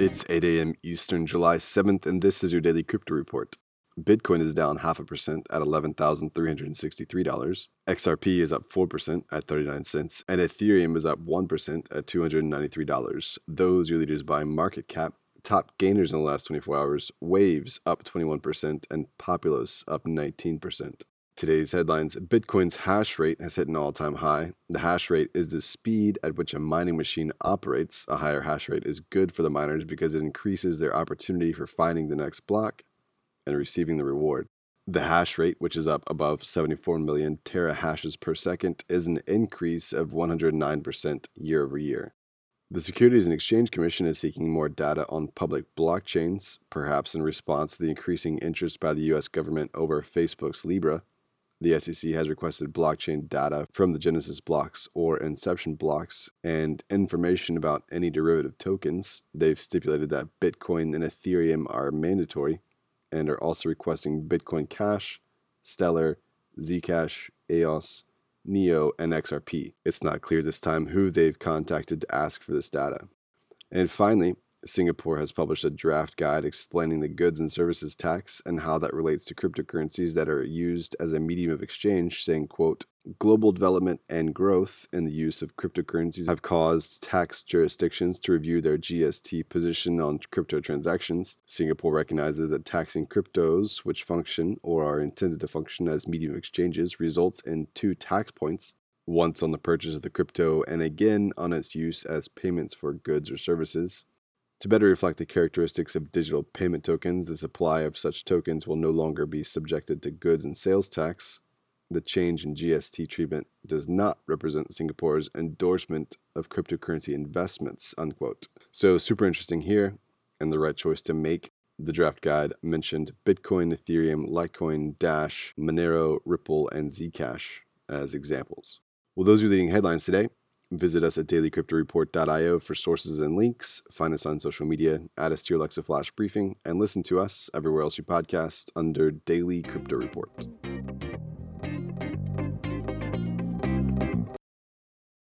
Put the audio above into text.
It's 8 a.m. Eastern, July 7th, and this is your daily crypto report. Bitcoin is down half a percent at $11,363. XRP is up 4% at 39 cents, and Ethereum is up 1% at $293. Those are leaders by market cap. Top gainers in the last 24 hours Waves up 21% and Populous up 19%. Today's headlines Bitcoin's hash rate has hit an all time high. The hash rate is the speed at which a mining machine operates. A higher hash rate is good for the miners because it increases their opportunity for finding the next block and receiving the reward. The hash rate, which is up above 74 million terahashes per second, is an increase of 109% year over year. The Securities and Exchange Commission is seeking more data on public blockchains, perhaps in response to the increasing interest by the US government over Facebook's Libra. The SEC has requested blockchain data from the Genesis blocks or Inception blocks and information about any derivative tokens. They've stipulated that Bitcoin and Ethereum are mandatory and are also requesting Bitcoin Cash, Stellar, Zcash, EOS, Neo, and XRP. It's not clear this time who they've contacted to ask for this data. And finally, Singapore has published a draft guide explaining the goods and services tax and how that relates to cryptocurrencies that are used as a medium of exchange, saying, quote, global development and growth in the use of cryptocurrencies have caused tax jurisdictions to review their GST position on crypto transactions. Singapore recognizes that taxing cryptos, which function or are intended to function as medium of exchanges, results in two tax points once on the purchase of the crypto and again on its use as payments for goods or services. To better reflect the characteristics of digital payment tokens, the supply of such tokens will no longer be subjected to goods and sales tax. The change in GST treatment does not represent Singapore's endorsement of cryptocurrency investments. Unquote. So, super interesting here and the right choice to make. The draft guide mentioned Bitcoin, Ethereum, Litecoin, Dash, Monero, Ripple, and Zcash as examples. Well, those are the leading headlines today. Visit us at dailycryptoreport.io for sources and links. Find us on social media, add us to your Alexa Flash briefing, and listen to us everywhere else you podcast under Daily Crypto Report.